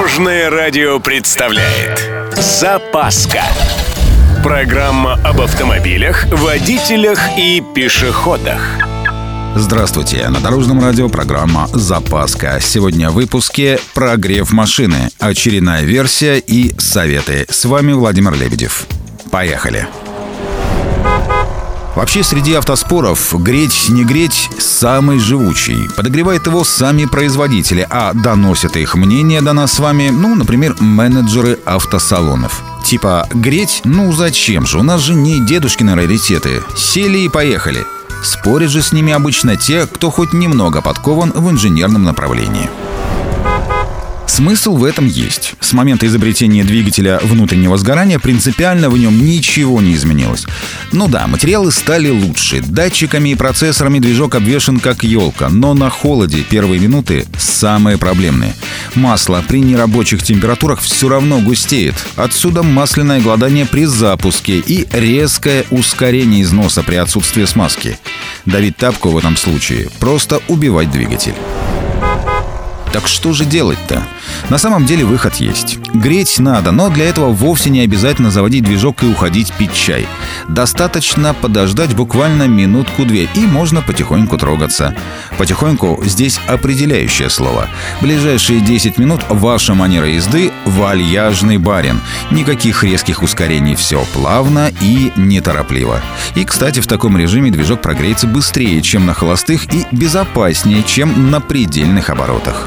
Дорожное радио представляет Запаска Программа об автомобилях, водителях и пешеходах Здравствуйте! На Дорожном радио программа «Запаска». Сегодня в выпуске «Прогрев машины», очередная версия и советы. С вами Владимир Лебедев. Поехали! Вообще, среди автоспоров греть, не греть – самый живучий. Подогревает его сами производители, а доносят их мнение до нас с вами, ну, например, менеджеры автосалонов. Типа, греть? Ну зачем же? У нас же не дедушкины раритеты. Сели и поехали. Спорят же с ними обычно те, кто хоть немного подкован в инженерном направлении. Смысл в этом есть. С момента изобретения двигателя внутреннего сгорания принципиально в нем ничего не изменилось. Ну да, материалы стали лучше. Датчиками и процессорами движок обвешен как елка, но на холоде первые минуты самые проблемные. Масло при нерабочих температурах все равно густеет. Отсюда масляное гладание при запуске и резкое ускорение износа при отсутствии смазки. Давить тапку в этом случае – просто убивать двигатель. Так что же делать-то? На самом деле выход есть. Греть надо, но для этого вовсе не обязательно заводить движок и уходить пить чай. Достаточно подождать буквально минутку-две, и можно потихоньку трогаться. Потихоньку здесь определяющее слово. Ближайшие 10 минут ваша манера езды – вальяжный барин. Никаких резких ускорений, все плавно и неторопливо. И, кстати, в таком режиме движок прогреется быстрее, чем на холостых, и безопаснее, чем на предельных оборотах.